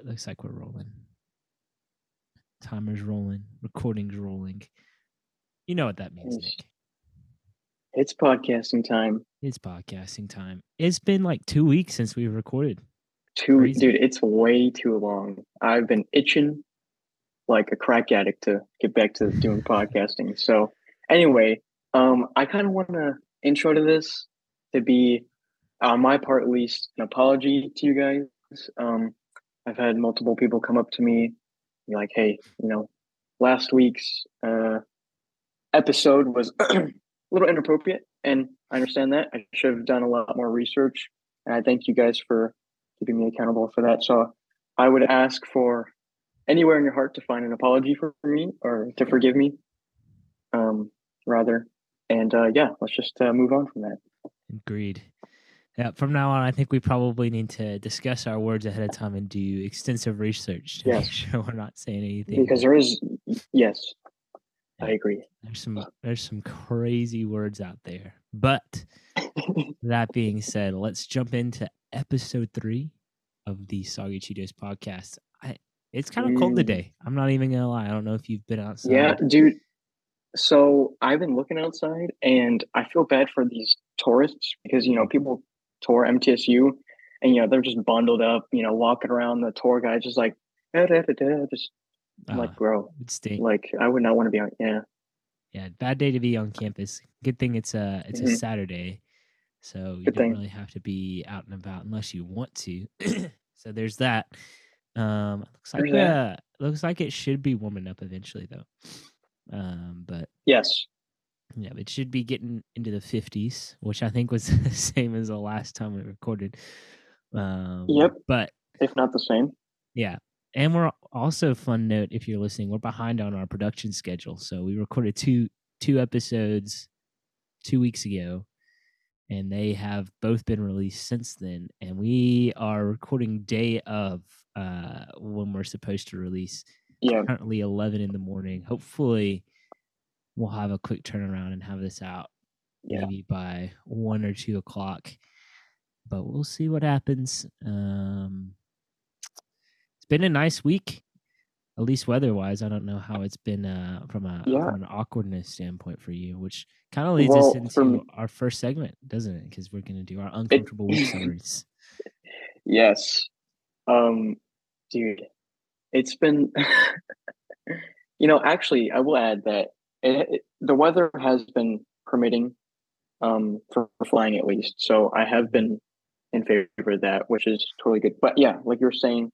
right, looks like we're rolling. Timer's rolling, recording's rolling. You know what that means, Yes. Nick. It's podcasting time. It's podcasting time. It's been like two weeks since we recorded. Two, Crazy. dude, it's way too long. I've been itching like a crack addict to get back to doing podcasting. So, anyway, um, I kind of want to intro to this to be, on my part at least, an apology to you guys. Um, I've had multiple people come up to me, be like, "Hey, you know, last week's uh, episode was a little inappropriate, and I understand that. I should have done a lot more research, and I thank you guys for keeping me accountable for that. So I would ask for anywhere in your heart to find an apology for me or to forgive me, um, rather. And uh, yeah, let's just uh, move on from that. Agreed. Yeah, from now on, I think we probably need to discuss our words ahead of time and do extensive research to Yes. make sure we're not saying anything. Because there is, yes, I agree. there's some there's some crazy words out there. But that being said, let's jump into episode three of the Soggy Cheetoes podcast. I it's kind of cold Mm. today. I'm not even gonna lie. I don't know if you've been outside. Yeah, dude. So I've been looking outside, and I feel bad for these tourists because you know people tour MTSU, and you know they're just bundled up, you know, walking around. The tour guide just like, "Da, da, da, da," just Uh, like, bro, like I would not want to be on. Yeah, Yeah, bad day to be on campus. Good thing it's a it's a Mhm. Saturday, so you Good don't thing. really have to be out and about unless you want to. so there's that. Um, looks like uh, looks like it should be warming up eventually though. Um, but yes, yeah, it should be getting into the 50s, which I think was the same as the last time we recorded. Um, Yep. But if not the same. yeah. And we're also fun note if you're listening, we're behind on our production schedule. So we recorded two two episodes two weeks ago and they have both been released since then. And we are recording day of uh when we're supposed to release Yeah, currently 11 in the morning. Hopefully we'll have a quick turnaround and have this out yeah. maybe by one or two o'clock. But we'll see what happens. Um, it's been a nice week, at least weather-wise. I don't know how it's been uh, from a Yeah. from an awkwardness standpoint for you, which kind of leads us into me- our first segment, doesn't it? Because we're gonna do our uncomfortable week summaries. Yes. Um, dude, it's been, you know, actually, I will add that it, the weather has been permitting um, for, for flying at least. So I have been in favor of that, which is totally good. But yeah, like you were saying,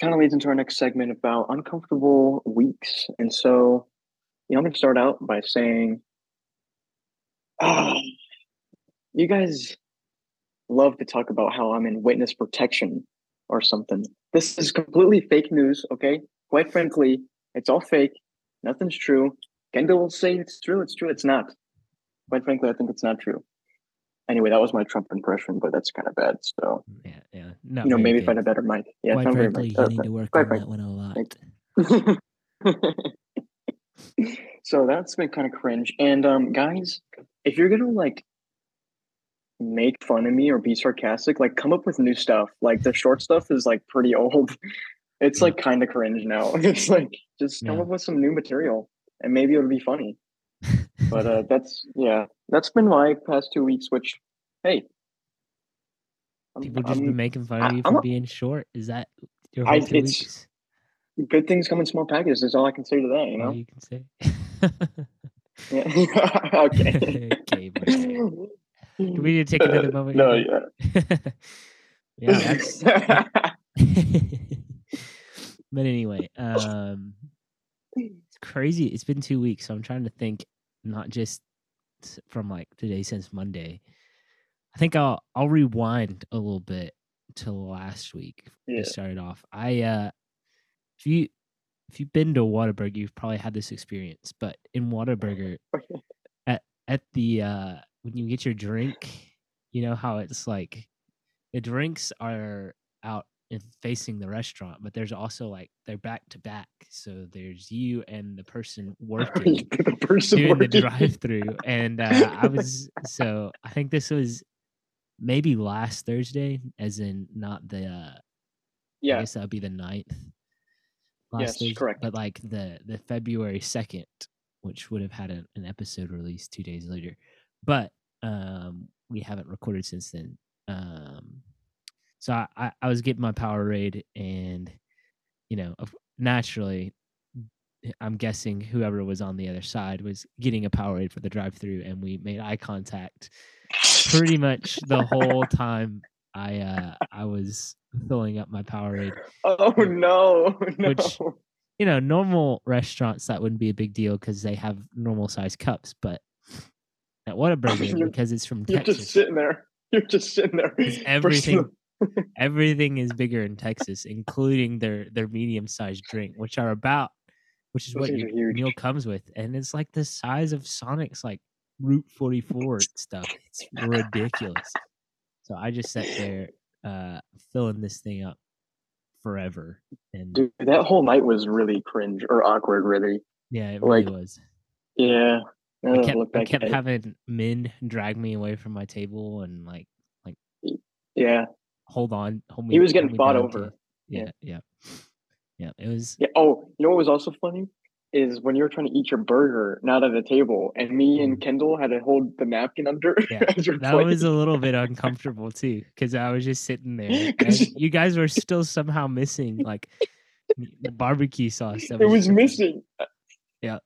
kind of leads into our next segment about uncomfortable weeks. And so, you know, I'm going to start out by saying, ah, you guys love to talk about how I'm in witness protection or something. This is completely fake news, okay? Quite frankly, it's all fake. Nothing's true. Kendall will say it's true, it's true, it's not. Quite frankly, I think it's not true. Anyway, that was my Trump impression, but that's kind of bad. So, Yeah, yeah. Not you know, maybe good. find a better mic. Yeah, Quite frankly, mic. you Uh, need to work on frank- that one a lot. So that's been kind of cringe. And um, guys, if you're gonna like make fun of me or be sarcastic, like come up with new stuff. Like the short stuff is like pretty old. It's like kind of cringe now. It's like just come Yeah. up with some new material and maybe it'll be funny. But uh, that's yeah, that's been my past two weeks. Which hey, I'm- People just I'm- been making fun I- of you for a- being short. Is that your I- whole two it's- weeks? good things come in small packages. Is all I can say to that. You All know. you can say. Yeah. okay. okay. Do we need to take another moment? No, yeah. yeah, but anyway, um, crazy. It's been two weeks, so I'm trying to think, not just from like today since Monday. I think I'll I'll rewind a little bit to last week Yeah. to start it off. I uh, if you if you've been to Whataburger, you've probably had this experience. But in Whataburger, at at the uh when you get your drink, you know how it's like the drinks are out and facing the restaurant, but there's also like they're back to back. So there's you and the person working the person doing the drive through. And uh I was so I think this was maybe last Thursday, as in not the uh Yeah. I guess that would be the 9th. Last Yes, Thursday, correct. But like the the February second, which would have had an, an episode released two days later, but um, we haven't recorded since then. Um, so I, I, I was getting my Powerade, and you know, naturally, I'm guessing whoever was on the other side was getting a Powerade for the drive-through, and we made eye contact pretty much the whole time I uh I was filling up my Powerade. Oh no, no. Which- You know, normal restaurants that wouldn't be a big deal because they have normal size cups, but at Whataburger because it's from Texas. You're just sitting there. You're just sitting there. Everything- everything is bigger in Texas, including their their medium sized drink, which are about which is Those what your meal comes with, and it's like the size of Sonic's like Route 44 stuff. It's ridiculous. So I just sat there uh filling this thing up forever, and Dude, that whole night was really cringe or awkward. Really. yeah, it really like, was. Yeah. I I kept, I kept having men drag me away from my table and like like yeah. Hold on, hold me. He was getting fought over. to- yeah, yeah, yeah. It was Yeah. Oh, you know what was also funny is when you were trying to eat your burger not at the table, and me and Kendall had to hold the napkin under. Mm. Yeah, that plate. was a little bit uncomfortable too because I was just sitting there. you guys were still somehow missing like the barbecue sauce. That It was just- missing. Yeah,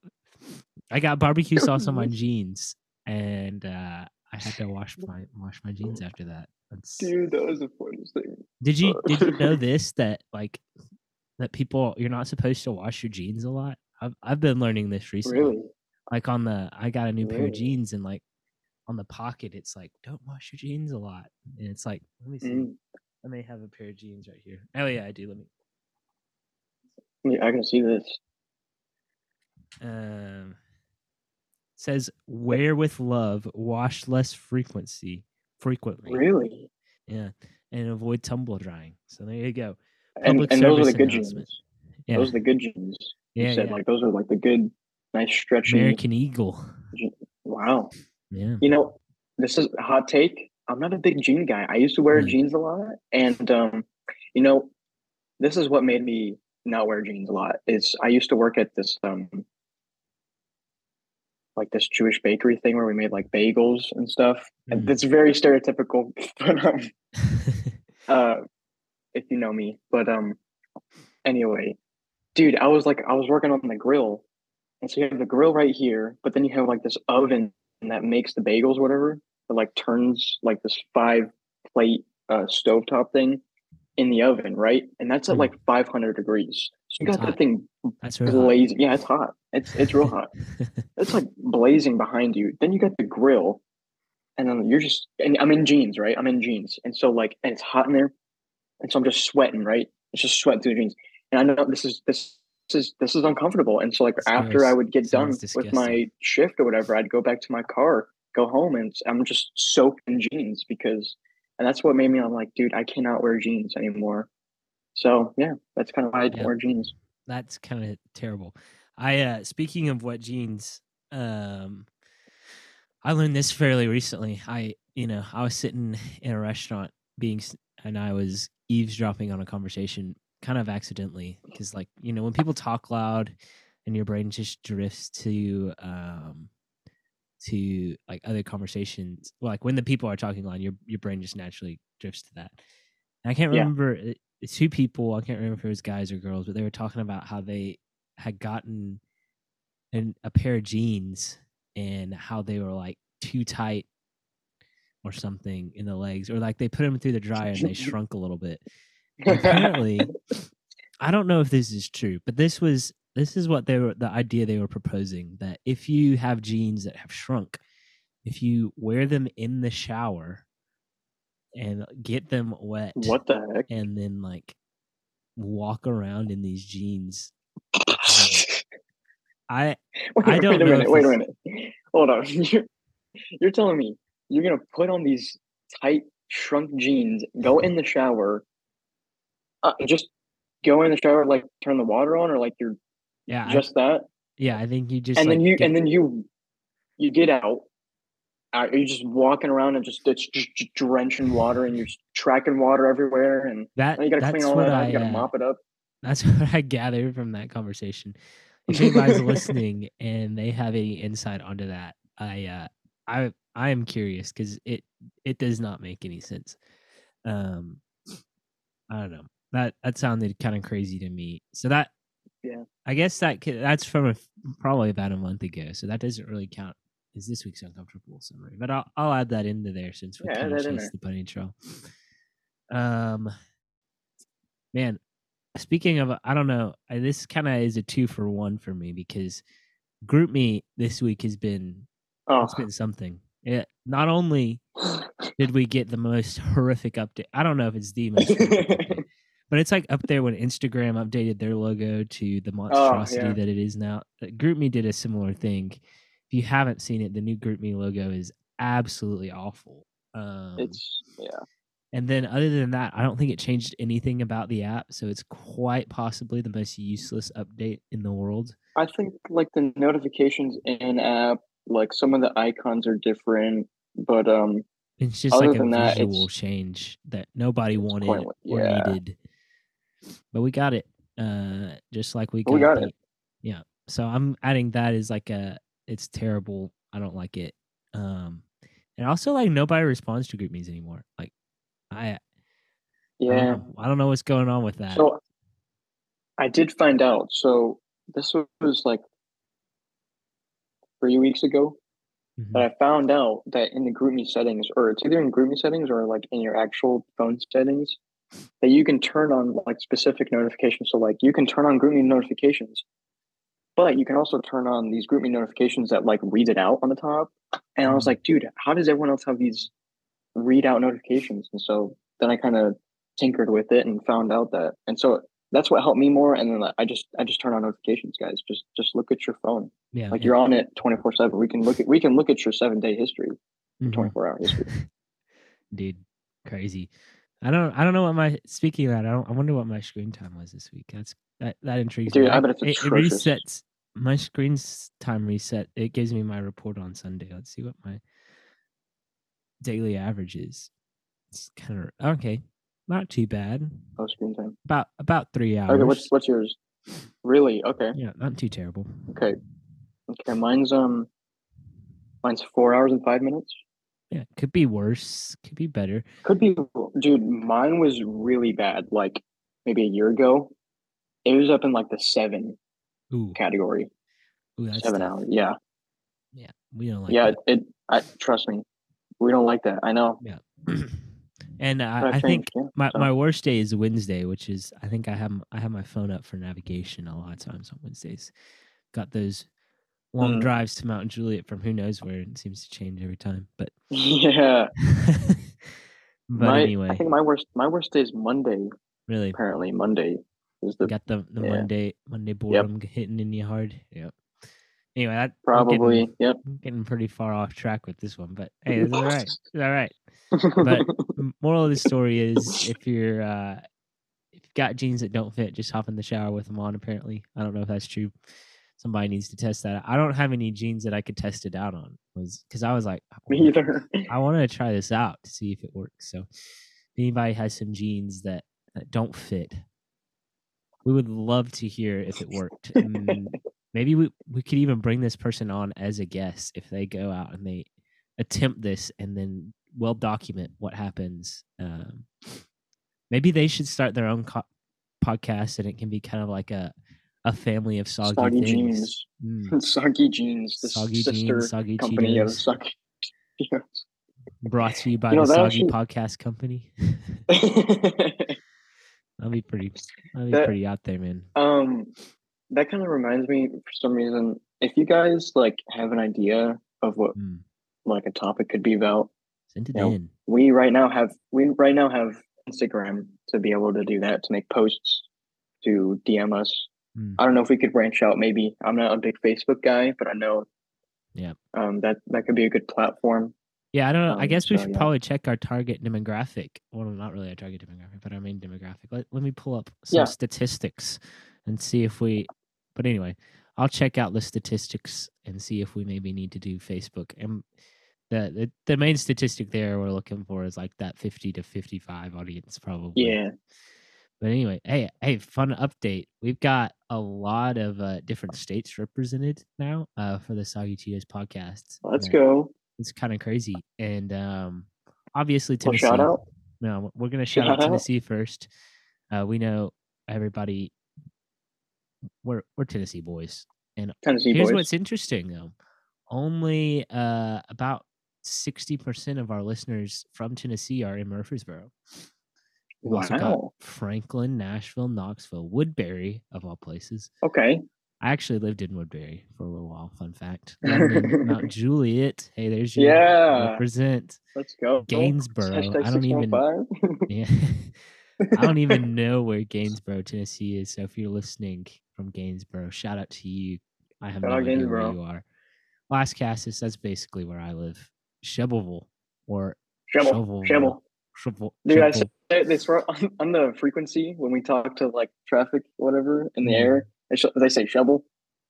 I got barbecue sauce on my jeans, and uh, I had to wash my wash my jeans after that. That's, Dude, that was the funniest thing. did you did you know this that like that people you're not supposed to wash your jeans a lot? I've I've been learning this recently. Really? Like on the I got a new pair of jeans and like on the pocket it's like don't wash your jeans a lot, and it's like let me see. Mm. I may have a pair of jeans right here. Oh yeah, I do. Let me. Yeah, I can see this. Um, says wear with love, wash less frequency frequently. Really? Yeah, and avoid tumble drying. So there you go. And, Public and those are the good jeans. Yeah, Those are the good jeans. You yeah, said yeah. like those are like the good, nice stretchy. American Eagle. Wow. Yeah, You know, this is a hot take. I'm not a big jean guy. I used to wear Mm. jeans a lot, and um, you know, this is what made me not wear jeans a lot. Is I used to work at this um, like this Jewish bakery thing where we made like bagels and stuff. And Mm. it's very stereotypical, but um, uh, if you know me. But um, anyway, dude, I was like, I was working on the grill, and so you have the grill right here, but then you have like this oven and that makes the bagels, whatever. That like turns like this five plate uh stovetop thing in the oven, right? And that's at Mhm. like 500 degrees. So you got that thing that's real hot. blazing. Yeah, it's hot. It's it's real hot. It's like blazing behind you. Then you got the grill, and then you're just and I'm in jeans, right? I'm in jeans, and so like and it's hot in there, and so I'm just sweating, right? It's just sweat through the jeans, and I know this is this. This is this is uncomfortable, and so like It's after. I would get done Sounds with my shift or whatever, I'd go back to my car, go home, and I'm just soaked in jeans because, and that's what made me. I'm like, dude, I cannot wear jeans anymore. So yeah, that's kind of why I don't Yeah. wear jeans. that's kind of terrible. I uh speaking of wet jeans, um I learned this fairly recently. I you know, I was sitting in a restaurant being and I was eavesdropping on a conversation kind of accidentally because like, you know, when people talk loud and your brain just drifts to um to like other conversations, like when the people are talking loud, your your brain just naturally drifts to that. And I can't remember uh, two people. I can't remember if it was guys or girls, but they were talking about how they had gotten an, a pair of jeans and how they were like too tight or something in the legs, or like they put them through the dryer and they shrunk a little bit. And apparently, I don't know if this is true, but this was this is what they were the idea they were proposing that if you have jeans that have shrunk, if you wear them in the shower and get them wet what the heck? and then like walk around in these jeans. I Wait, I don't wait a minute. Wait a minute. Hold on. You're, you're telling me you're gonna put on these tight shrunk jeans, go in the shower, uh, just go in the shower, like turn the water on, or like you're yeah I- just that, yeah I think you just and then you get- and then you you get out. Uh, you're just walking around and just it's just drenching water, and you're tracking water everywhere, and that you got to clean all that up. I You got to uh, mop it up. that's what I gathered from that conversation. If anybody's listening and they have any insight onto that, I uh, I I am curious because it it does not make any sense. Um, I don't know. That that sounded kind of crazy to me. So that Yeah. I guess that that's from a, probably about a month ago. So that doesn't really count as this week's uncomfortable summary. But I'll I'll add that into there since we Yeah, kind of chased the bunny trail. Um, man, speaking of, I don't know. I, this kind of is a two for one for me because GroupMe this week has been Oh, it's been something. It, not only did we get the most horrific update. I don't know if it's the most horrific update, but it's like up there when Instagram updated their logo to the monstrosity yeah. that it is now. Uh, GroupMe did a similar thing. If you haven't seen it, the new GroupMe logo is absolutely awful. Um, it's yeah. and then other than that, I don't think it changed anything about the app. So it's quite possibly the most useless update in the world. I think like the notifications in app, like some of the icons are different, but um, It's just Other like a that, visual change that nobody wanted pointless. or Yeah. needed. But we got it. Uh just like we got, We got the- it. Yeah. So I'm adding that as like a it's terrible. I don't like it. Um and also like nobody responds to GroupMe's anymore. Like I I don't yeah. know. I don't know what's going on with that. So I did find out. So this was like three weeks ago Mhm. that I found out that in the GroupMe settings, or it's either in GroupMe settings or like in your actual phone settings, that you can turn on like specific notifications. So like you can turn on GroupMe notifications, but you can also turn on these GroupMe notifications that like read it out on the top. And I was Mhm. like, dude, how does everyone else have these read out notifications? And so then I kind of tinkered with it and found out that, and so that's what helped me more. And then I just I just turn on notifications, guys. Just just look at your phone. yeah. Like yeah. you're on it twenty four seven. We can look at we can look at your seven day history, Mhm. twenty four hour history. Dude, crazy. I don't I don't know what my speaking of that, I don't I wonder what my screen time was this week. That's that that intrigues Dude, me. I bet it's it, it resets my screen's time reset. It gives me my report on Sunday. Let's see what my daily average is. It's kind of okay. Not too bad. Oh, screen time. About about three hours. Okay, what's what's yours? Really? Okay. yeah, not too terrible. Okay. Okay. Mine's um mine's four hours and five minutes. Yeah, could be worse. Could be better. Could be dude, mine was really bad, like maybe a year ago. It was up in like the seven Ooh, category. ooh that's seven tough. hours. Yeah. Yeah, we don't like yeah, that. it I trust me. We don't like that. I know. Yeah. and uh, But I, I think, my, my worst day is Wednesday, which is I think I have I have my phone up for navigation a lot of times on Wednesdays. Got those long Mm. drives to Mount Juliet from who knows where. It seems to change every time, but Yeah. but my, anyway, I think my worst my worst day is Monday, really apparently. Monday is the got the the yeah. Monday Monday boredom g- hitting in you hard. Yep. Anyway, that probably getting, yep. Getting pretty far off track with this one, but hey, it's all right. It's all right. But moral of the story is if you're uh if you've got jeans that don't fit, just hop in the shower with them on. Apparently, I don't know if that's true. Somebody needs to test that. I don't have any jeans that I could test it out on. Was because I was like, I Me either. I wanted to try this out to see if it works. So, if anybody has some jeans that, that don't fit, we would love to hear if it worked. And maybe we, we could even bring this person on as a guest if they go out and they attempt this and then well document what happens. Um, maybe they should start their own co- podcast and it can be kind of like a a family of soggy, Soggy jeans. Mm, Soggy Jeans, the soggy sister jeans, soggy company of Cheetos. Soggy. Brought to you by You know, the Soggy actually- Podcast Company. That'd be pretty. That'd be That- pretty out there, man. um, that kind of reminds me for some reason. If you guys like have an idea of what Mm. like a topic could be about, Send it in. we right now have we right now have Instagram to be able to do that to make posts to DM us. Mm. I don't know if we could branch out. Maybe I'm not a big Facebook guy, but I know. Yeah. Um, that that could be a good platform. Yeah, I don't know. I Um, guess we so, should yeah. probably check our target demographic. Well, not really our target demographic, but our main demographic. Let, let me pull up some Yeah. statistics and see if we. But anyway, I'll check out the statistics and see if we maybe need to do Facebook. And the, the the main statistic there we're looking for is like that 50 to 55 audience probably. Yeah. But anyway, hey, hey, fun update. We've got a lot of uh, different states represented now uh, for the Soggy Cheetoes podcast. Let's go. It's kind of crazy, and um, obviously Well, Tennessee. shout out. No, we're gonna shout, Shout out out. Tennessee first. Uh, we know everybody. We're we're Tennessee boys, and Tennessee here's boys. what's interesting though. Only uh, about sixty percent of our listeners from Tennessee are in Murfreesboro. We've also got Franklin, Nashville, Knoxville, Woodbury, of all places. Okay. I actually lived in Woodbury for a little while. Fun fact. London, Mount Juliet. Hey, there's your Yeah. represent. Let's go. Gainesboro. Hashtag I don't even- Yeah. I don't even know where Gainesboro, Tennessee is. So if you're listening from Gainesboro, shout out to you. I have Shout no idea Gainesboro. where you are. Lascassas, that's basically where I live. Shovelville or Shovel. Shovel. Shovel. Shovel. Dude, I Shovel. They throw on, on the frequency when we talk to like traffic, whatever, in the Mm. air. They, sh- they say shovel,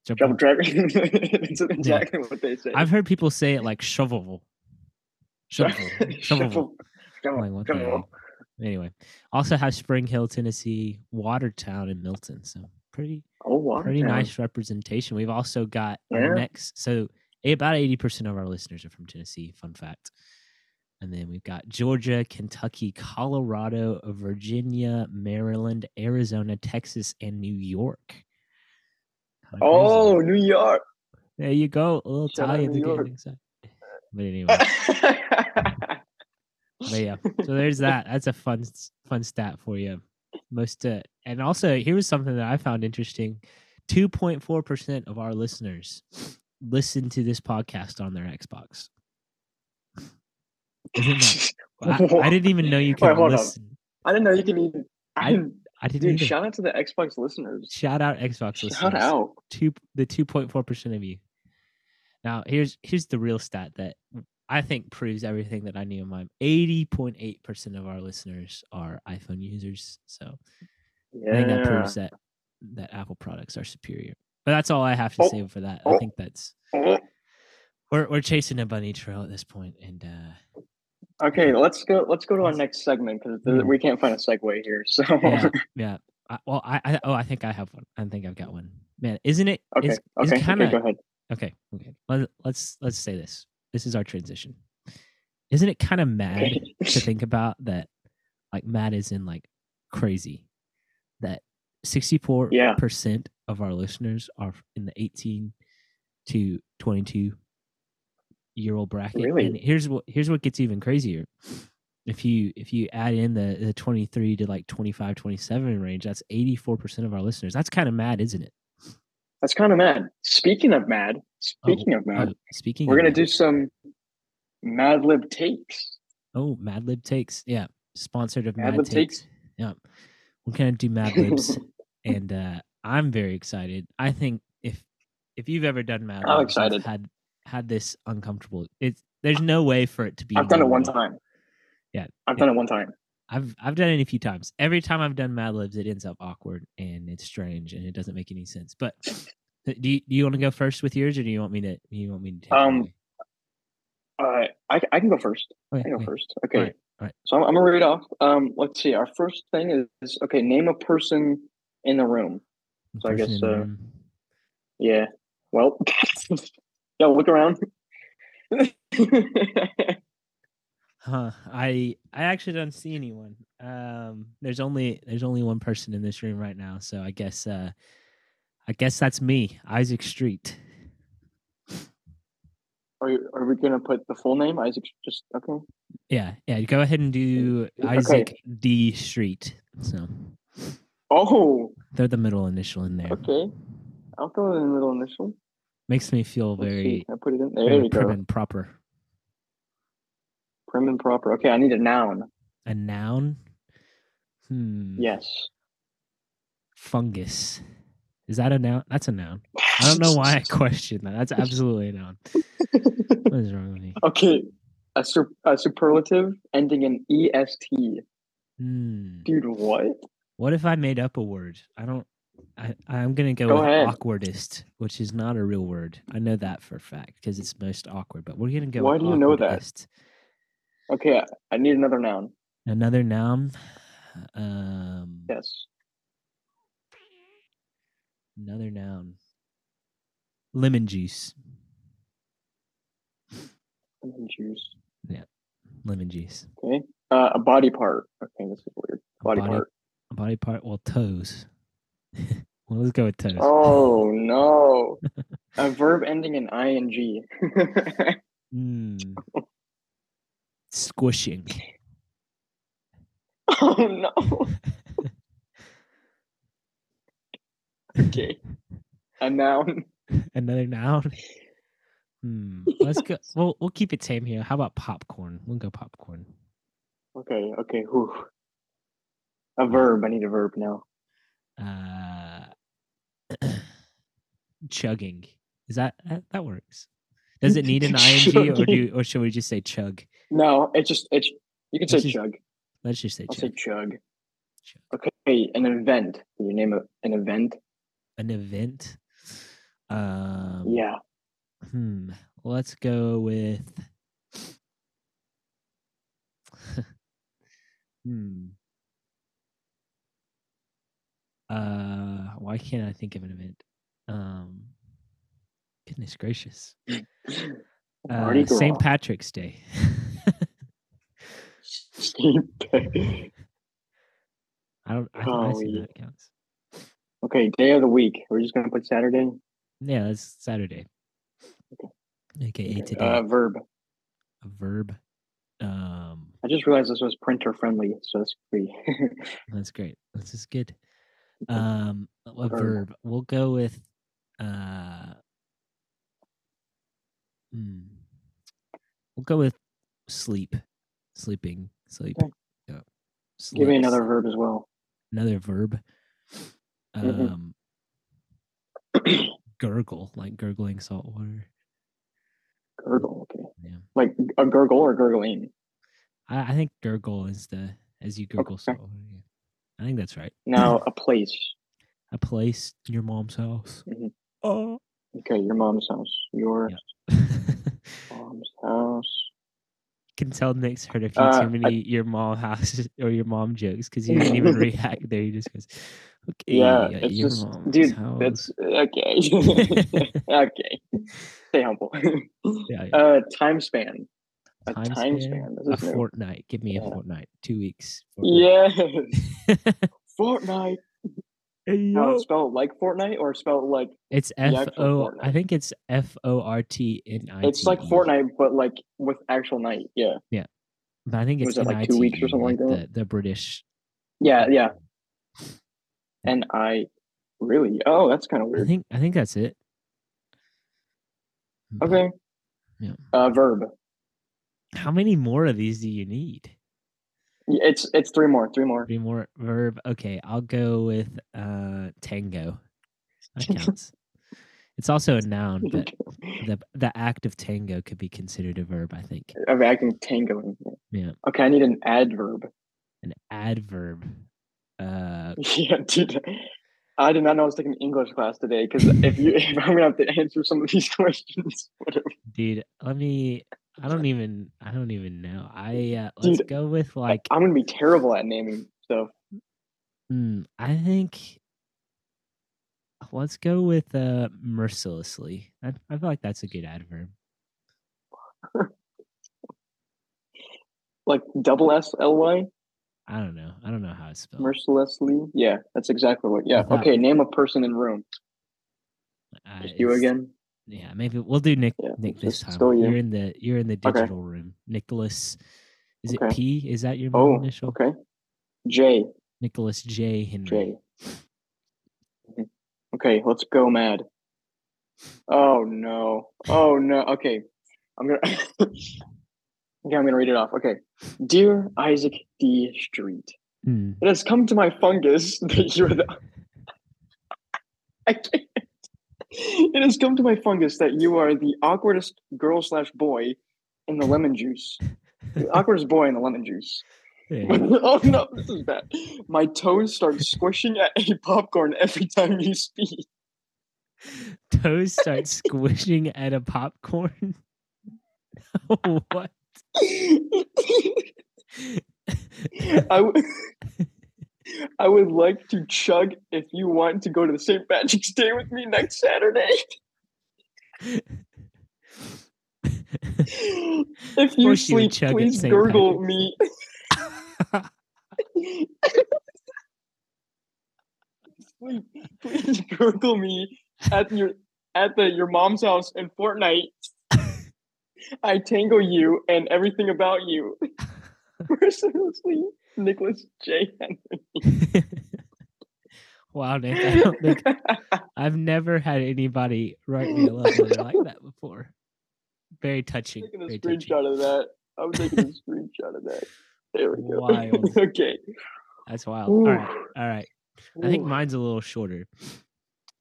Shovel. shovel traffic. That's exactly what they say. I've heard people say it like shovel. What the shovel. Anyway, also have Spring Hill, Tennessee, Watertown, and Milton. So pretty Oh, pretty nice representation. We've also got our Yeah. next so about 80% of our listeners are from Tennessee, fun fact. And then we've got Georgia, Kentucky, Colorado, Virginia, Maryland, Arizona, Texas, and New York. Kinda crazy. Oh, New York. there you go. A little Shout New are getting York. excited. But anyway, but yeah. So there's that. That's a fun fun stat for you. Most uh, and also here was something that I found interesting. 2.4% of our listeners listen to this podcast on their Xbox. Isn't that I, I didn't even know you Wait, could on. listen. I didn't know you can even. I I- didn't. I didn't Dude, either. shout out to the Xbox listeners. Shout out Xbox listeners. Shout out. two the two point four percent of you. Now here's here's the real stat that I think proves everything that I knew in mind. Eighty point eight percent of our listeners are iPhone users, so I think that proves that that Apple products are superior. But that's all I have to Oh, say for that. I oh. think that's Oh, we're we're chasing a bunny trail at this point, and uh, Okay, let's go. Let's go to our next segment because Hmm. we can't find a segue here. So yeah, yeah. I, well, I, I oh I think I have one. I think I've got one. Man, isn't it? okay, it's- it's okay, kinda- okay. Go ahead. Okay, okay. Let, let's let's say this. This is our transition. Isn't it kind of mad to think about that? Like mad is in like crazy. That sixty four percent of our listeners are in the eighteen to twenty two year old bracket. Really? And here's what here's what gets even crazier. If you if you add in the, the 23 to like 25 27 range that's 84% of our listeners that's kind of mad isn't it That's kind of mad. Speaking of mad, speaking of mad, Oh, speaking we're gonna do some Mad Lib takes. Oh, Mad Lib takes. Yeah. Sponsored of Mad Mad, Lib takes. Takes? Yeah. We're gonna do Mad Libs. and uh I'm very excited. I think if if you've ever done Mad I'm Libs, excited. had had this uncomfortable. It's there's no way for it to be I've done it one time. Yeah, I've yeah. done it one time. I've I've done it a few times. Every time I've done Mad Libs, it ends up awkward and it's strange and it doesn't make any sense. But uh, do you, do you want to go first with yours, or do you want me to? You want me to? Take Um. Uh, I I can go first. Okay, I can go okay. first. Okay. Alright, alright. So I'm, I'm gonna read off. Um, let's see. Our first thing is, is okay. Name a person in the room. so I guess, uh. Yeah. Well, yo, look around. Huh. I I actually don't see anyone. Um there's only there's only one person in this room right now, so I guess uh I guess that's me, Isaac Street. are you, are we gonna put the full name? Isaac. Just okay. Yeah, yeah, go ahead and do Okay. Isaac D Street. So Oh, they're the middle initial in there. okay. I'll throw in the middle initial. Makes me feel very, I put it in there. very you prim go. and proper. Prim and proper. Okay, I need a noun. A noun? Hmm. Yes. Fungus. Is that a noun? That's a noun. I don't know why I question that. That's absolutely a noun. What is wrong with me? okay. A, sur- a superlative ending in est. Hmm. Dude, what? What if I made up a word? I don't. I, I'm gonna go, Go with ahead. awkwardest, which is not a real word. I know that for a fact because it's most awkward. But we're gonna go. Why with do you know that? Okay, I- I need another noun. Another noun. Um, Yes. another noun. Lemon juice. Lemon juice. Yeah, lemon juice. Okay. Uh, a body part. Okay, this is weird. Body, body- part. A body part. Well, toes. well, let's go with toes. Oh no. a verb ending in ing. Mm. Squishing. oh no. Okay. A noun. Another noun. Hmm. Let's go. We'll we'll keep it tame here. How about popcorn? We'll go popcorn. Okay. Okay. Whew. A verb. I need a verb now. Uh, chugging. Is that that, works? Does it need an ing or do you, or should we just say chug? No, it's just it's. You can say Let's just chug. Let's just say I'll chug. say chug. Chug. Okay, an event. Can you name a, an event? An event. Um, Yeah. Hmm. Let's go with. hmm. Uh, why can't I think of an event? Um, goodness gracious. Uh, St. Patrick's Day. okay, I don't. I, I assume Golly. that counts. day of the week. We're just gonna put Saturday. Yeah, that's Saturday. Okay. AKA today. Uh, verb. a verb. Um, I just realized this was printer friendly, so it's free. that's great. This is good. Um, a Verb. We'll go with uh. hmm. We'll go with sleep, sleeping, sleep. Okay. Yeah. Give me another verb as well. another verb. Mhm. Um, gurgle, like gurgling salt water. Gurgle. Okay. Yeah, Like a gurgle or gurgling. I, I think gurgle is the as you gurgle Okay. salt water. Yeah. I think that's right. Now a place. A place, your mom's house. Mhm. Oh. Okay, your mom's house. Your mom's house. Can tell Nick's heard a few Uh, too I- many your mom house or your mom jokes because he didn't even react there. He just goes, "Okay, Yeah, it's your just, mom's dude. house." That's okay. okay. Stay humble. yeah, yeah. uh, time span. A Time time, span? span. This a new. fortnight. Give me a fortnight. Two weeks. Yeah, fortnight. Yes. Fortnite. Hey, How yo. it's spelled like Fortnite or spelled like It's F O. I think it's F O R T N I T. it's like. Fortnite but like with actual night. Yeah. Yeah, but I think Was it's it like two weeks or something like that? The, the British. Yeah, yeah. And I really oh that's kind of weird. I think I think that's it. Okay. Yeah. Uh verb. How many more of these do you need? It's it's three more. Three more. Three more verb. Okay, I'll go with uh tango. That counts. it's also a noun, but the the act of tango could be considered a verb. I think of acting tango. Yeah. Okay, I need an adverb. an adverb. Uh, Yeah, dude. I did not know I was taking English class today because if you if I'm gonna have to answer some of these questions, whatever. dude, let me. I don't even. I don't even know. I uh, let's Dude, go with like. I'm gonna be terrible at naming stuff. Hmm, I think. Let's go with uh mercilessly. I, I feel like that's a good adverb. Like double S L Y, I don't know. I don't know how it's spelled. mercilessly. Yeah, that's exactly what. Yeah. Okay, name a person in room. Uh, you again. Yeah, maybe we'll do Nick. Yeah, Nick this time. you. You're in the. You're in the Okay. digital room. Nicholas. Is it P? Is that your Oh, initial? okay. J Nicholas J. Henry. J. Mhm. Okay, let's go mad. Oh no. Oh no. Okay. I'm gonna Okay, I'm gonna read it off. Okay. Dear Isaac D. Street, Hmm. it has come to my fungus that you're the I can't. It has come to my fungus that you are the awkwardest girl slash boy in the lemon juice. The awkwardest boy in the lemon juice. Yeah. oh no, this is bad. My toes start squishing at a popcorn every time you speak. Toes start squishing at a popcorn. what? I would, I would like to chug if you want to go to the St. Patrick's Day with me next Saturday. if you you sleep, chug please gurgle me. sleep, please gurgle me at your at the your mom's house in Fortnite. I tangle you and everything about you. Mercilessly, Nicholas J. Henry. wow, Nick. I don't think I've never had anybody write me a love letter like that before. Very touching. taking a Very touching. screenshot of that. I'm taking a screenshot of that. There we go. Wild. okay. That's wild. All right. Ooh. All right. I think mine's a little shorter.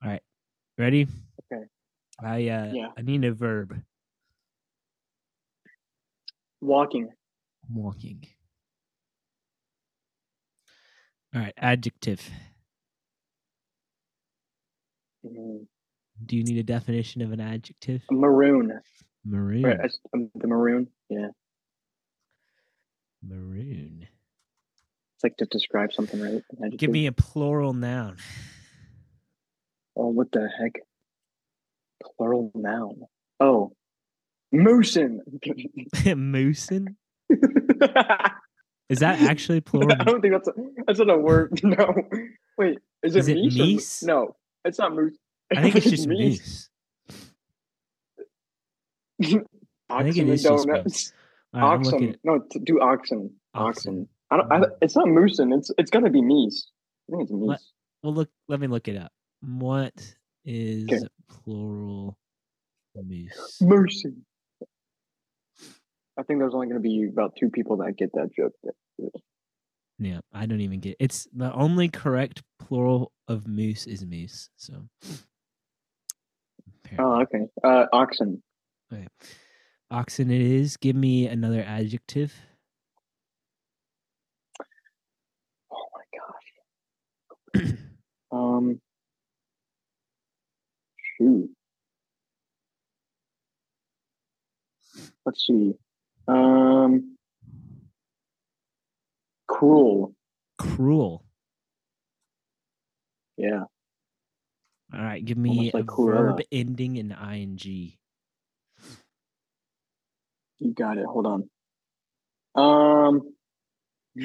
All right. Ready? Okay. I uh Yeah. I need a verb. walking. Walking. All right. Adjective. Mm, Do you need a definition of an adjective? Maroon. Maroon. Right, s- um, the maroon. Yeah. Maroon. It's like to describe something, right? Give me a plural noun. Oh, what the heck? Plural noun. Oh, moosin. Moosin? Is that actually plural? I don't think that's a, that's not a word. No. Wait, is it Is it meese? or? No, it's not moose. I think it's just moose. I think it is donuts. Right, oxen. looking No, to do oxen. Oxen. I don't. I, it's not moosin. It's it's gonna be meese. I think it's meese. What? well look let me look it up. What is Okay. plural moose? Moosin. I think there's only gonna be about two people that get that joke. Yeah, I don't even get it. it's the only correct plural of moose is moose. So apparently. Oh, okay. Uh, oxen. oxen it is. Give me another adjective. Oh my gosh. Um. Shoot. Let's see. Um. Cruel. Cruel. Yeah. All right, give me like a Cruella. verb ending in ing. You got it. Hold on. Um,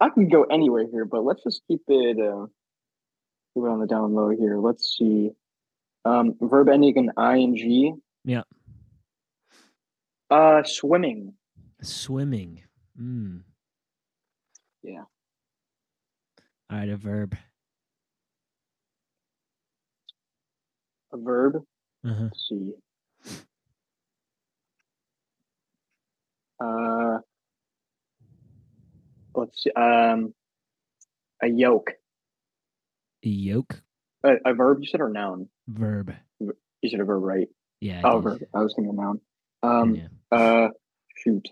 I can go anywhere here, but let's just keep it. Uh, keep it on the down low here. Let's see. Um, verb ending in ing. Yeah. Uh, swimming. Swimming. Mm. Yeah. All right, a verb. A verb. Uh-huh. Let's see. Uh, let's see. Um, a yoke. A yoke. A, a verb. You said or noun? Verb. You said a verb, right? Yeah. Oh, verb. I was thinking noun. Um, yeah. uh, shoot.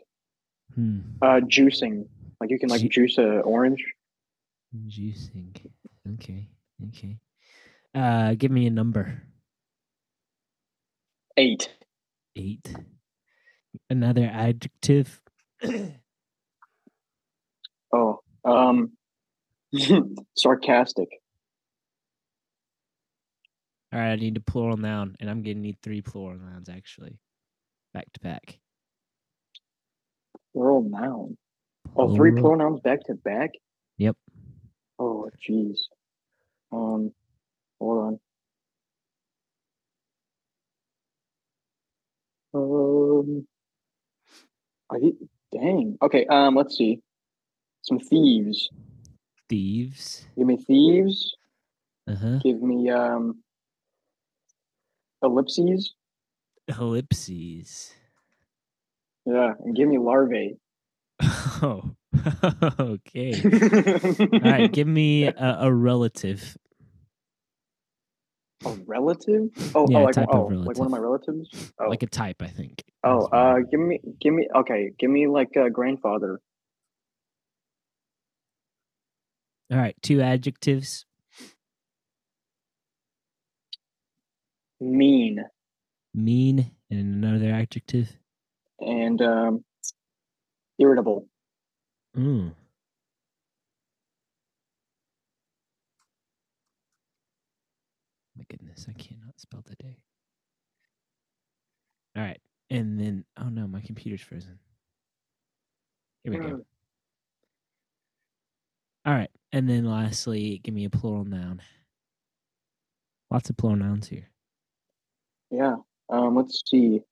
Hmm. Uh, juicing. Like you can like Ju- juice a orange. Juicing. Okay. Okay. Uh give me a number. Eight. Eight. Another adjective. Oh, um, sarcastic. All right, I need a plural noun, and I'm gonna need three plural nouns actually, back to back. Plural noun. Oh, three Plural. pronouns back to back. Yep. Oh, jeez. Um, hold on. Um, are you, dang. Okay. Um, let's see. Some thieves. Thieves. Give me thieves. Uh huh. Give me um. Ellipses. Ellipses. Yeah, and give me larvae. Oh. okay. All right, give me a, a relative. A relative? Oh, Yeah, oh, like, type of oh like one of my relatives? Oh, Like a type, I think. oh, what uh, give me, give me, okay, give me like a grandfather. All right, two adjectives. Mean Mean and another adjective. and um, irritable. Mm. My goodness, I cannot spell the day. All right, and then oh no, my computer's frozen. Here we go. Mm. All right, and then lastly, give me a plural noun. Lots of plural nouns here. Yeah. Um, let's see.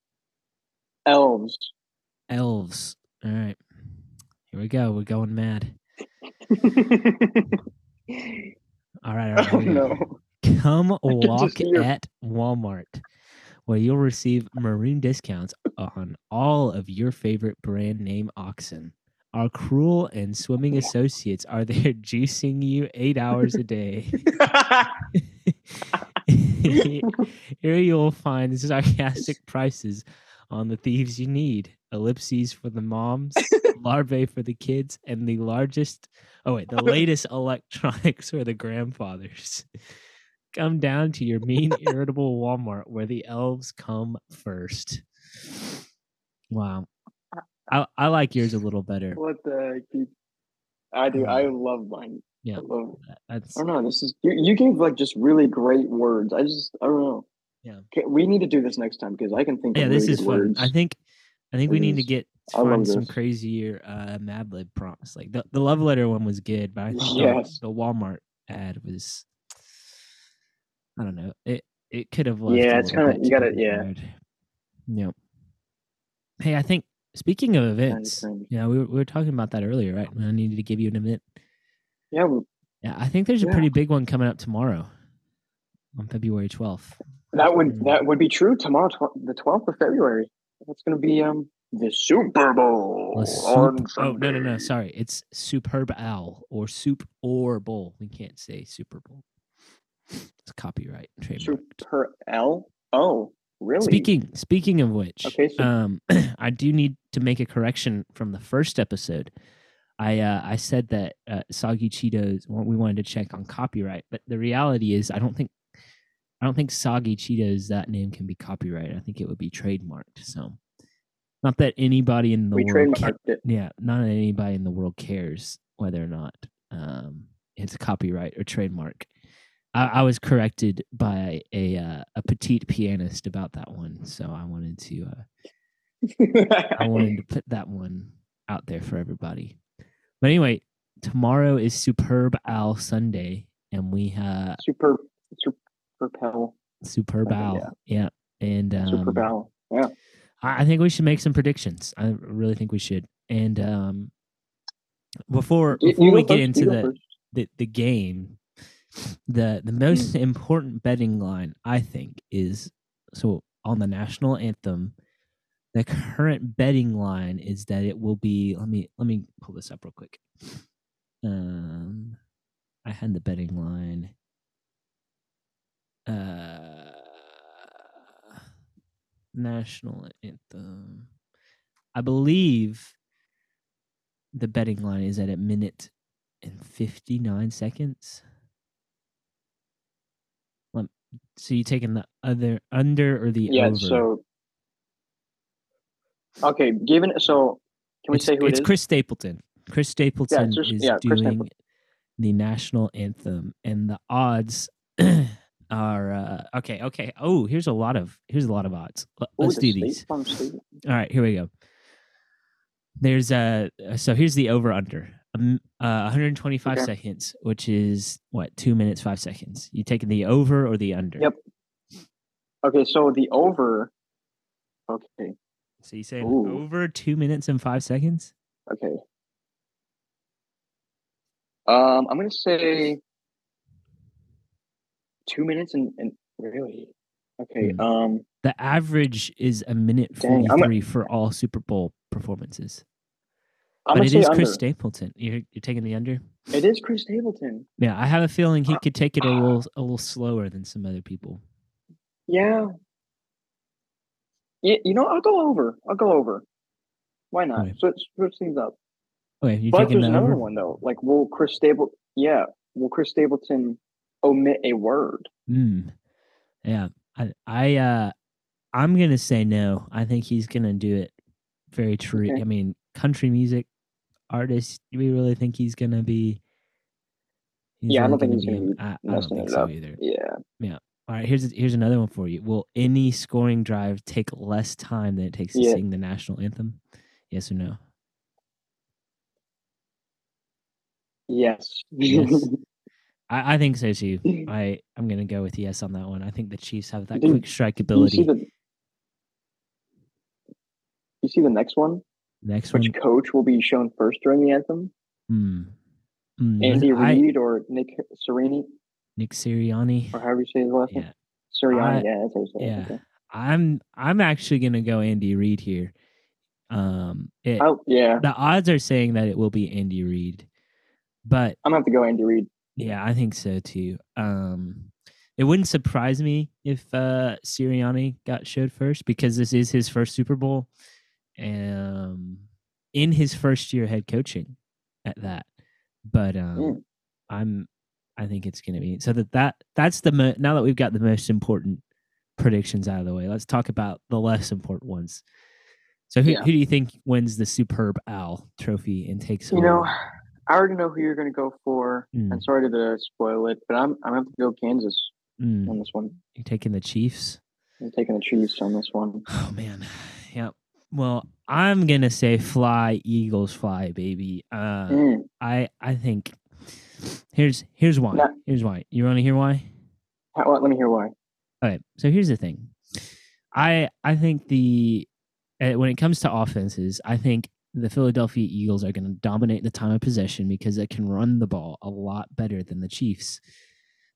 Elves. Elves. All right, here we go. We're going mad. All right, all right. oh here we go. no. Come walk at Walmart, where you'll receive maroon discounts on all of your favorite brand name oxen. Our cruel and swimming associates are there juicing you eight hours a day. Here you'll find sarcastic prices on the thieves you need. Ellipses for the moms, larvae for the kids, and the largest oh wait, the latest electronics for the grandfathers. Come down to your mean, irritable Walmart where the elves come first. Wow. Uh, I, I like yours a little better. what the? I do. Mm. I love mine. Yeah. I love. That's I don't know. This is you. You gave like just really great words. I just. I don't know. Yeah. Okay, we need to do this next time because I can think. yeah, of this really is fun. words. I think I think we It need to get find some crazier uh Mad Lib prompts. Like the, the love letter one was good, but I think Yes. the, the Walmart ad was I don't know. It it could have left Yeah, it's kinda- you got it. yeah. Yep. Hey, I think speaking of events, yeah, we were, we were talking about that earlier, right? I needed to give you an event. Yeah. Yeah, I think there's a Yeah. pretty big one coming up tomorrow on February 12th. That would that would be true tomorrow, tw- the twelfth of February. That's going to be um the Super Bowl. The oh no no no! Sorry, it's Superb Owl or Soup or Bowl. We can't say Super Bowl. It's copyright trademark. Super L. Oh, really? Speaking speaking of which, Okay, so- um, I do need to make a correction from the first episode. I uh, I said that uh, Soggy Cheetoes. We wanted to check on copyright, but the reality is, I don't think I don't think Soggy Cheetoes that name can be copyrighted. I think it would be trademarked. So, not that anybody in the we world ca- it. yeah, not that anybody in the world cares whether or not um, it's a copyright or trademark. I, I was corrected by a uh, a petite pianist about that one, so I wanted to uh, I wanted to put that one out there for everybody. But anyway, tomorrow is Superb Owl Sunday, and we have super super Pel. Superb Owl, yeah, and um, Super Bowl. Yeah. I I think we should make some predictions. I really think we should. And um, before before you we get first, into the, the the game, the the most important betting line I think is so on the national anthem. The current betting line is that it will be. Let me let me pull this up real quick. Um, I had the betting line. Uh, national anthem. I believe the betting line is at a minute and 59 seconds. So you taking the other under or the Yeah. over? So. Okay, given so, can we it's, say who it's it is? Chris Stapleton. Chris Stapleton just- is yeah, doing Stapleton. the national anthem, and the odds are uh, okay. Okay. Oh, here's a lot of here's a lot of odds. Let- Ooh, Let's the do these. All right, here we go. There's a so here's the over under. Um, uh, 125 Okay. seconds, which is what two minutes five seconds. You taking the over or the under? Yep. Okay, so the over. Okay. So you saying Ooh. over two minutes and five seconds? Okay. Um, I'm gonna say two minutes and, and really. Okay. Hmm. Um. The average is a minute a- 43 for all Super Bowl performances. I'm but it say is under. Chris Stapleton. You're you're taking the under. It is Chris Stapleton. Yeah, I have a feeling he Uh, could take it a little a little slower than some other people. Yeah. Yeah, you know, I'll go over. I'll go over. Why not? Okay. Switch, switch things up. Okay, you but there's another over? one though. Like, will Chris Stable? Yeah, will Chris Stapleton omit a word? Mm. Yeah. I I uh I'm gonna say no. I think he's gonna do it very true. Okay. I mean, country music artist, do we really think he's gonna be he's Yeah, I don't think he's gonna be I, I don't think so up. either. Yeah, yeah. All right, here's here's another one for you. Will any scoring drive take less time than it takes to Yeah. sing the national anthem? Yes or no? Yes. Yes. I, I think so too. I I'm gonna go with yes on that one. I think the Chiefs have that Dude, quick strike you see ability. the. You see the next one, Next which one, coach will be shown first during the anthem? Mm, Andy Reid or Nick Serini, Nick Sirianni. or however you say his last name? Yeah, Sirianni. I- yeah, that's you say yeah. Okay. I'm I'm actually gonna go Andy Reid here. Um, it, Oh yeah, the odds are saying that it will be Andy Reid, but I'm gonna have to go Andy Reid. yeah, I think so too. Um, it wouldn't surprise me if uh Sirianni got showed first because this is his first Super Bowl, um, in his first year head coaching, at that. But um, Mm. I'm I think it's gonna be so that that that's the mo- now that we've got the most important predictions out of the way. Let's talk about the less important ones. So who, Yeah. who do you think wins the Superb Owl Trophy and takes You home? know, I already know who you're gonna go for. Mm. I'm sorry to spoil it, but I'm I'm gonna go Kansas Mm, on this one. You're taking the Chiefs? I'm taking the Chiefs on this one. Oh man, yep. Well, I'm gonna say fly, Eagles fly, baby. Uh, Mm. I I think here's here's why. Now- Here's why. You want to hear why? Let me hear why. All right. so here's the thing. I I think the uh, when it comes to offenses, I think the Philadelphia Eagles are going to dominate the time of possession because they can run the ball a lot better than the Chiefs.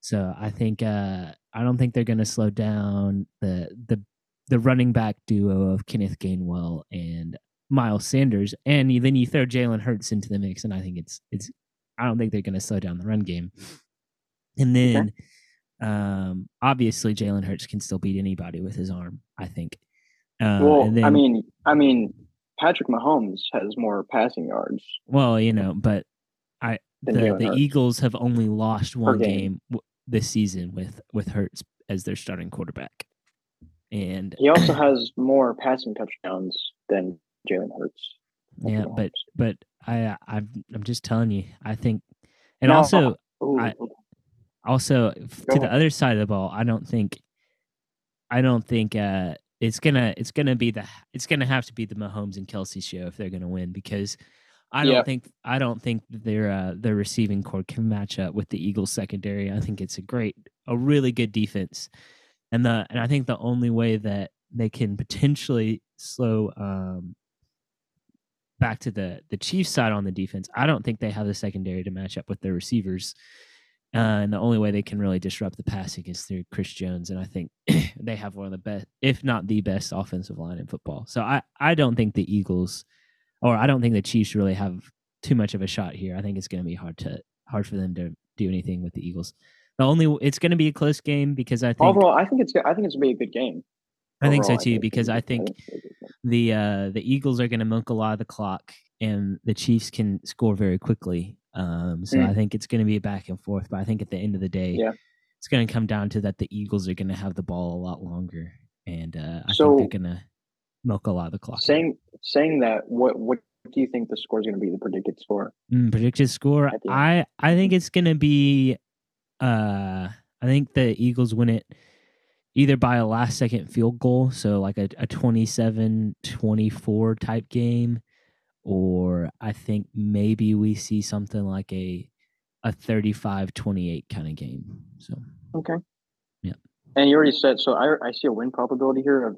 So I think uh, I don't think they're going to slow down the the the running back duo of Kenneth Gainwell and Miles Sanders, and then you throw Jalen Hurts into the mix, and I think it's it's I don't think they're going to slow down the run game. And Okay. then um, obviously Jalen Hurts can still beat anybody with his arm. I think. Uh, well, and then, I mean, I mean, Patrick Mahomes has more passing yards. well, you know, but I the the Eagles have only lost one game. game w- this season with with Hurts as their starting quarterback, and He also has more passing touchdowns than Jalen Hurts. Yeah, but but I I'm I'm just telling you, I think, and No, also Ooh, I- also Go to the other side of the ball, I don't think, I don't think uh it's gonna it's gonna be the it's gonna have to be the Mahomes and Kelsey show if they're gonna win because I don't Yeah. think I don't think their uh their receiving corps can match up with the Eagles secondary. I think it's a great a really good defense, and the and I think the only way that they can potentially slow um back to the the Chiefs side on the defense, I don't think they have the secondary to match up with their receivers. Uh, and the only way they can really disrupt the passing is through Chris Jones, and I think they have one of the best, if not the best, offensive line in football. So I, I don't think the Eagles, or I don't think the Chiefs really have too much of a shot here. I think it's going to be hard to hard for them to do anything with the Eagles. The only it's going to be a close game because I think overall, I think it's I think it's gonna be a good game. I think so too because I think it's gonna be a good game. the uh the Eagles are going to milk a lot of the clock, and the Chiefs can score very quickly. Um, so Mm. I think it's going to be a back and forth. But I think at the end of the day, Yeah. it's going to come down to that the Eagles are going to have the ball a lot longer, and uh, I So- think they're going to milk a lot of the clock. saying saying that, what what do you think the score is gonna be? The predicted score? Mm, predicted score, At the end. I I think it's going to be, uh, I think the Eagles win it either by a last second field goal, so like a, a 27-24 type game, or I think maybe we see something like a a 35-28 kind of game. So Okay. Yeah. And you already said so. I I see a win probability here of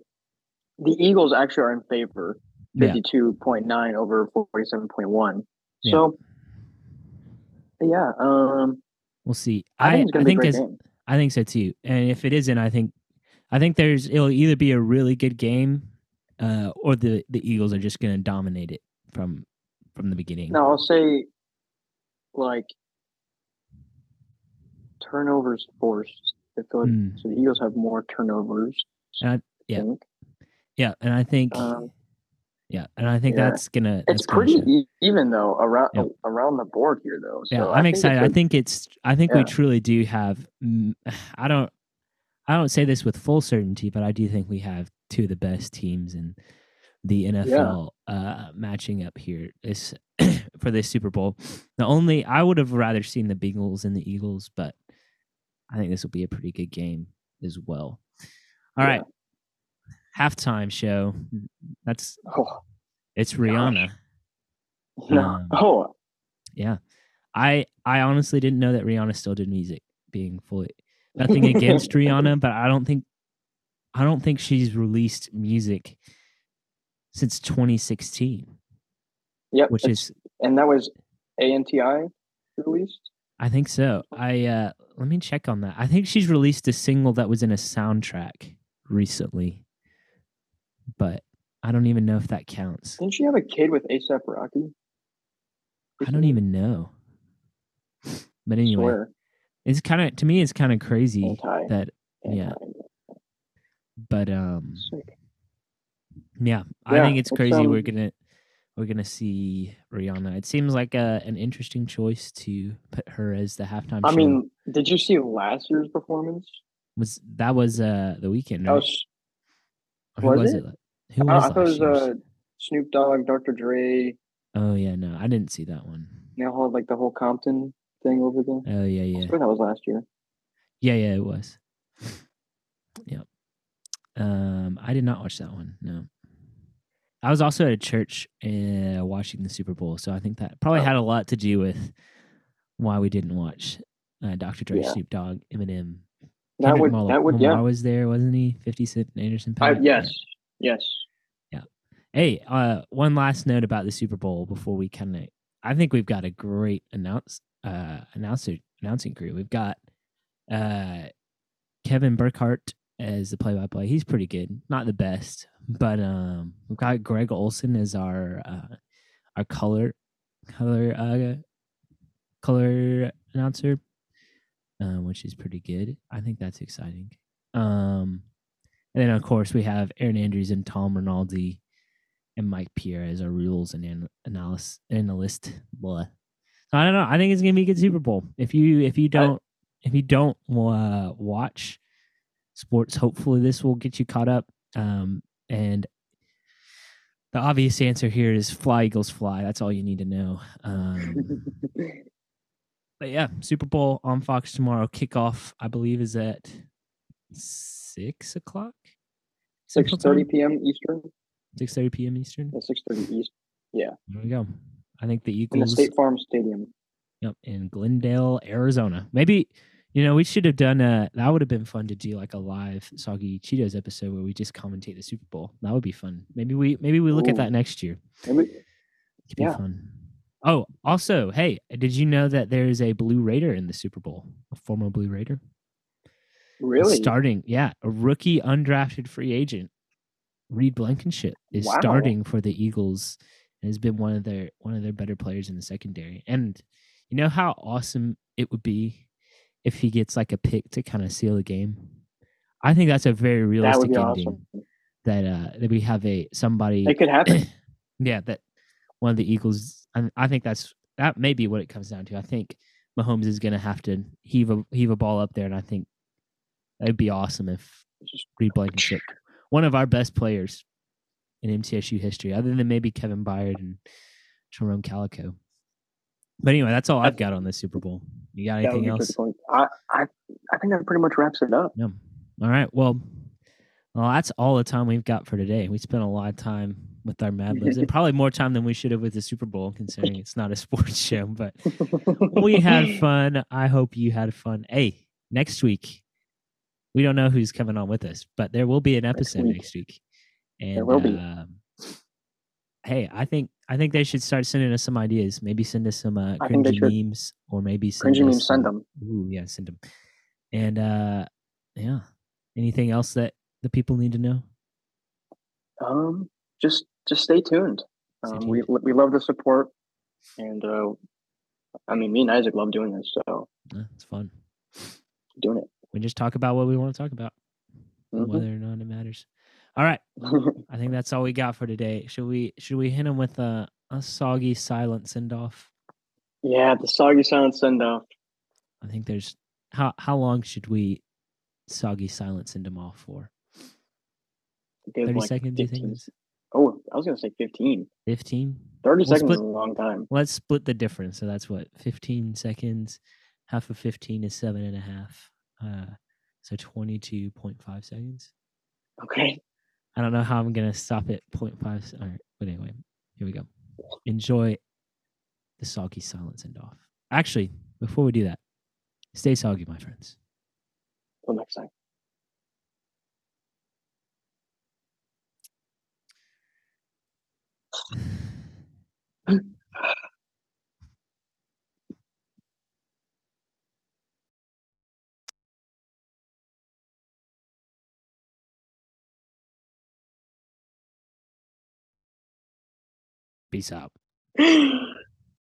the Eagles actually are in favor, yeah, fifty two point nine over forty seven point one. Yeah. So yeah, um, we'll see. I, I think I gonna be a think. I think so too. And if it isn't, I think I think there's it'll either be a really good game, uh, or the the Eagles are just going to dominate it from from the beginning. No, I'll say like turnovers forced. I feel like Mm. so the Eagles have more turnovers. And I- yeah. Yeah, and I think Um, yeah, and I think yeah. that's gonna. That's it's gonna pretty e- even though around Yep. around the board here though. So yeah, I I'm think it's excited. I think it's. I think we truly do have. I don't. I don't say this with full certainty, but I do think we have two of the best teams in the NFL uh, matching up here this for this Super Bowl. The only I would have rather seen the Bengals and the Eagles, but I think this will be a pretty good game as well. All Yeah. right, halftime show. That's oh, it's Rihanna. no. Um, oh Yeah. I I honestly didn't know that Rihanna still did music. Being fully nothing against Rihanna, but I don't think I don't think she's released music since 2016, yep, which is and that was ANTI released. I think so. I uh let me check on that. I think she's released a single that was in a soundtrack recently. But I don't even know if that counts. Didn't she have a kid with ASAP Rocky? I don't even know. But anyway, swear. It's kind of to me it's kind of crazy Anti. that yeah. but um Sick. Yeah, I Yeah, think it's it's, crazy. we're um, gonna we're gonna see Rihanna. It seems like a, an interesting choice to put her as the halftime. I show. mean, did you see last year's performance? was that was uh the Weeknd? Right? was who was was it? it? Who I, was I thought it was uh, Snoop Dogg, Dr. Dre. Oh yeah, no, I didn't see that one. They all had like the whole Compton thing over there. Oh yeah, yeah. I swear that was last year. yeah, yeah. It was. Yep. Um, I did not watch that one. No. I was also at a church uh, watching the Super Bowl, so I think that probably Oh. had a lot to do with why we didn't watch uh, Dr. Dre, Yeah. Snoop Dogg, Eminem. That Kendrick would Lamar- that would Lamar yeah. was there, wasn't he? Fifty Cent, Anderson Paak. yes, yes. Yeah. Hey, uh, one last note about the Super Bowl before we kind of. I think we've got a great announce uh announcer announcing crew. We've got uh Kevin Burkhardt as the play-by-play. He's pretty good, not the best, but um we've got Greg Olsen as our uh our color color uh color announcer, um, which is pretty good. I think that's exciting. Um, and then of course we have Erin Andrews and Tom Rinaldi and Mike Pereira as our rules and an- analyst analyst. Blah. I don't know. I think it's gonna be a good Super Bowl. If you if you don't if you don't uh, watch sports, hopefully this will get you caught up. Um, and the obvious answer here is fly Eagles fly. That's all you need to know. Um, but yeah, Super Bowl on Fox tomorrow. Kickoff, I believe, is at six o'clock. Six thirty p.m. Eastern. Six thirty p.m. Eastern. Six thirty East Yeah. There we go. I think the Eagles. in the State Farm Stadium. Yep, in Glendale, Arizona. Maybe you know we should have done a. That would have been fun to do like a live Soggy Cheetoes episode where we just commentate the Super Bowl. That would be fun. Maybe we maybe we look at that next year. Maybe, It could be Yeah. fun. Oh, also, hey, did you know that there is a Blue Raider in the Super Bowl? A former Blue Raider. really? Starting, yeah, a rookie undrafted free agent, Reed Blankenship, is Wow. starting for the Eagles and has been one of their one of their better players in the secondary. And you know how awesome it would be if he gets like a pick to kind of seal the game. I think that's a very realistic be ending. awesome. That uh that we have a somebody It could happen. yeah, that one of the Eagles. I, I think that's that may be what it comes down to. I think Mahomes is going to have to heave a heave a ball up there, and I think it'd be awesome if Reed Blankenship, one of our best players in MTSU history, other than maybe Kevin Byard and Jerome Calico. But anyway, that's all I've got on this Super Bowl. You got anything else? I, I I think that pretty much wraps it up. Yeah. All right. Well, well, that's all the time we've got for today. We spent a lot of time with our Mad Libs, and probably more time than we should have with the Super Bowl, considering it's not a sports show. But we had fun. I hope you had fun. Hey, next week, we don't know who's coming on with us, but there will be an episode week. next week. And will be. Um, hey, I think I think they should start sending us some ideas. Maybe send us some uh, I think they cringy memes, or maybe send Cringy memes, send them. Ooh, yeah, send them. And uh yeah. Anything else that the people need to know? Um, just just stay tuned. Stay Um, we we love the support. and uh, I mean, me and Isaac love doing this, so Yeah, it's fun. doing it. We just talk about what we want to talk about, Mhm. whether or not it matters. All right. I think that's all we got for today. Should we should we hit him with a, a soggy silent send off? yeah, the soggy silent send off. I think there's how how long should we soggy silent send him off for? Thirty like, seconds, do you think? Oh, I was gonna say 15. Fifteen? 30 We'll seconds split- is a long time. Let's split the difference. So that's what, fifteen seconds. Half of fifteen is seven and a half. Uh so twenty two point five seconds. Okay. I don't know how I'm gonna stop at 0.5. se- All right, but anyway, here we go. Enjoy the soggy silence and off. Actually, before we do that, stay soggy, my friends. Till next time. Peace out.